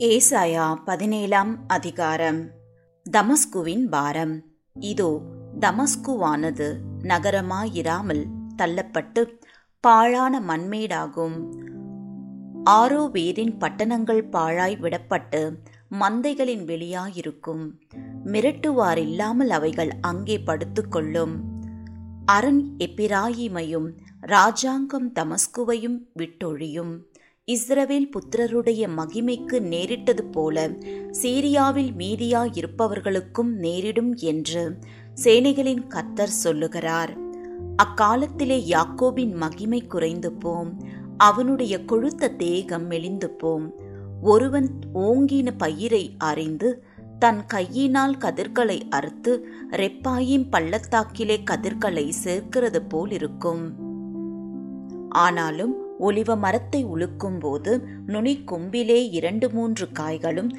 ஏசாயா பதினேழாம் அதிகாரம். தமஸ்குவின் பாரம். இதோ தமஸ்குவானது நகரமாயிராமல் தள்ளப்பட்டு பாழான மண்மேடாகும். ஆரோவேரின் பட்டணங்கள் பாழாய் விடப்பட்டு மந்தைகளின் வெளியாயிருக்கும். மிரட்டுவாரில்லாமல் அவைகள் அங்கே படுத்துக்கொள்ளும் அரண் எப்பிராயிமையும் ராஜாங்கம் தமஸ்குவையும் விட்டொழியும். இஸ்ரவேல் புத்திரருடைய மகிமைக்கு நேரிட்டது போல சீரியாவில் மீதியா இருப்பவர்களுக்கும் நேரிடும் என்று சேனைகளின் கத்தர் சொல்லுகிறார். அக்காலத்திலே யாக்கோபின் மகிமை குறைந்து போம் அவனுடைய கொழுத்த தேகம் மெலிந்து போம் ஒருவன் ஓங்கின பயிரை அறிந்து தன் கையினால் கதிர்களை அறுத்து ரெப்பாயின் பள்ளத்தாக்கிலே கதிர்களை சேர்க்கிறது போல் இருக்கும் ஆனாலும் ஒலிவ மரத்தை உழுக்கும்போது நுனி கொம்பிலே இரண்டு மூன்று காய்களும்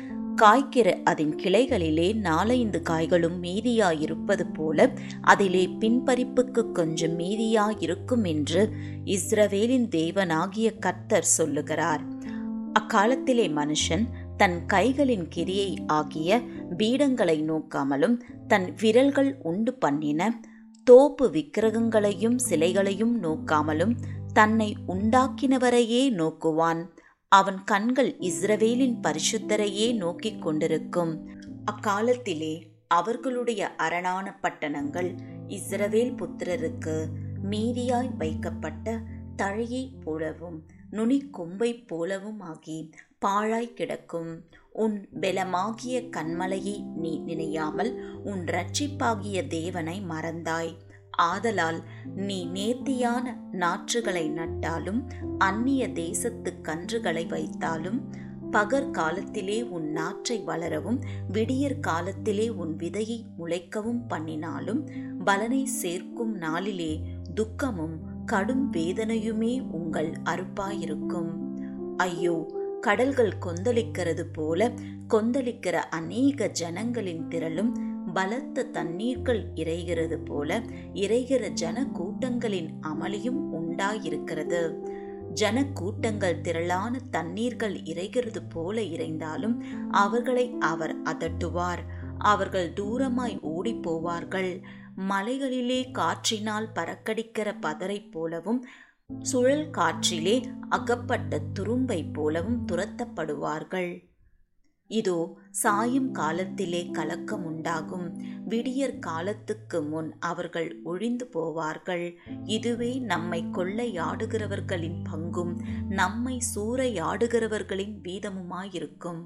காய்க்கிற அதன் கிளைகளிலே நாலைந்து காய்களும் மீதியாயிருப்பது போல அதிலே பின்பறிப்புக்கு கொஞ்சம் மீதியாயிருக்கும் என்று இஸ்ரவேலின் தேவனாகிய கர்த்தர் சொல்லுகிறார். அக்காலத்திலே மனுஷன் தன் கைகளின் கிரியை ஆகிய பீடங்களை நோக்காமலும் தன் விரல்கள் உண்டு பண்ணின தோப்பு விக்கிரகங்களையும் சிலைகளையும் நோக்காமலும் தன்னை உண்டாக்கினவரையே நோக்குவான். அவன் கண்கள் இஸ்ரவேலின் பரிசுத்தரையே நோக்கிக் கொண்டிருக்கும். அக்காலத்திலே அவர்களுடைய அரணான பட்டணங்கள் இஸ்ரவேல் புத்திரருக்கு மீதியாய் வைக்கப்பட்ட தழையை போலவும் நுனி கொம்பை போலவும் ஆகி பாழாய் கிடக்கும். உன் பெலமாகிய கண்மலையை நீ நினையாமல் உன் ரட்சிப்பாகிய தேவனை மறந்தாய். ஆதலால் நீ நேர்த்தியான நாற்றுகளை நட்டாலும் அந்நிய தேசத்து கன்றுகளை வைத்தாலும் பகற்காலத்திலே உன் நாற்றை வளரவும் விடியற் காலத்திலே உன் விதையை முளைக்கவும் பண்ணினாலும் பலனை சேர்க்கும் நாளிலே துக்கமும் கடும் வேதனையுமே உங்கள் அறுப்பாயிருக்கும் ஐயோ கடல்கள் கொந்தளிக்கிறது போல கொந்தளிக்கிற அநேக ஜனங்களின் திரளும் பலத்த தண்ணீர்கள் இறைகிறது போல இறைகிற ஜன கூட்டங்களின் அமளியும் உண்டாயிருக்கிறது. ஜன கூட்டங்கள் திரளான தண்ணீர்கள் இறைகிறது போல இறைந்தாலும் அவர்களை அவர் அதட்டுவார். அவர்கள் தூரமாய் ஓடி போவார்கள் மலைகளிலே காற்றினால் பறக்கடிக்கிற பதரை போலவும் சுழல் காற்றிலே அகப்பட்ட துரும்பை போலவும் துரத்தப்படுவார்கள். இதோ சாயும் காலத்திலே கலக்கம் உண்டாகும். விடியற் காலத்துக்கு முன் அவர்கள் ஒழிந்து போவார்கள். இதுவே நம்மை கொள்ளையாடுகிறவர்களின் பங்கும். நம்மை சூறையாடுகிறவர்களின் வீதமுமாயிருக்கும்.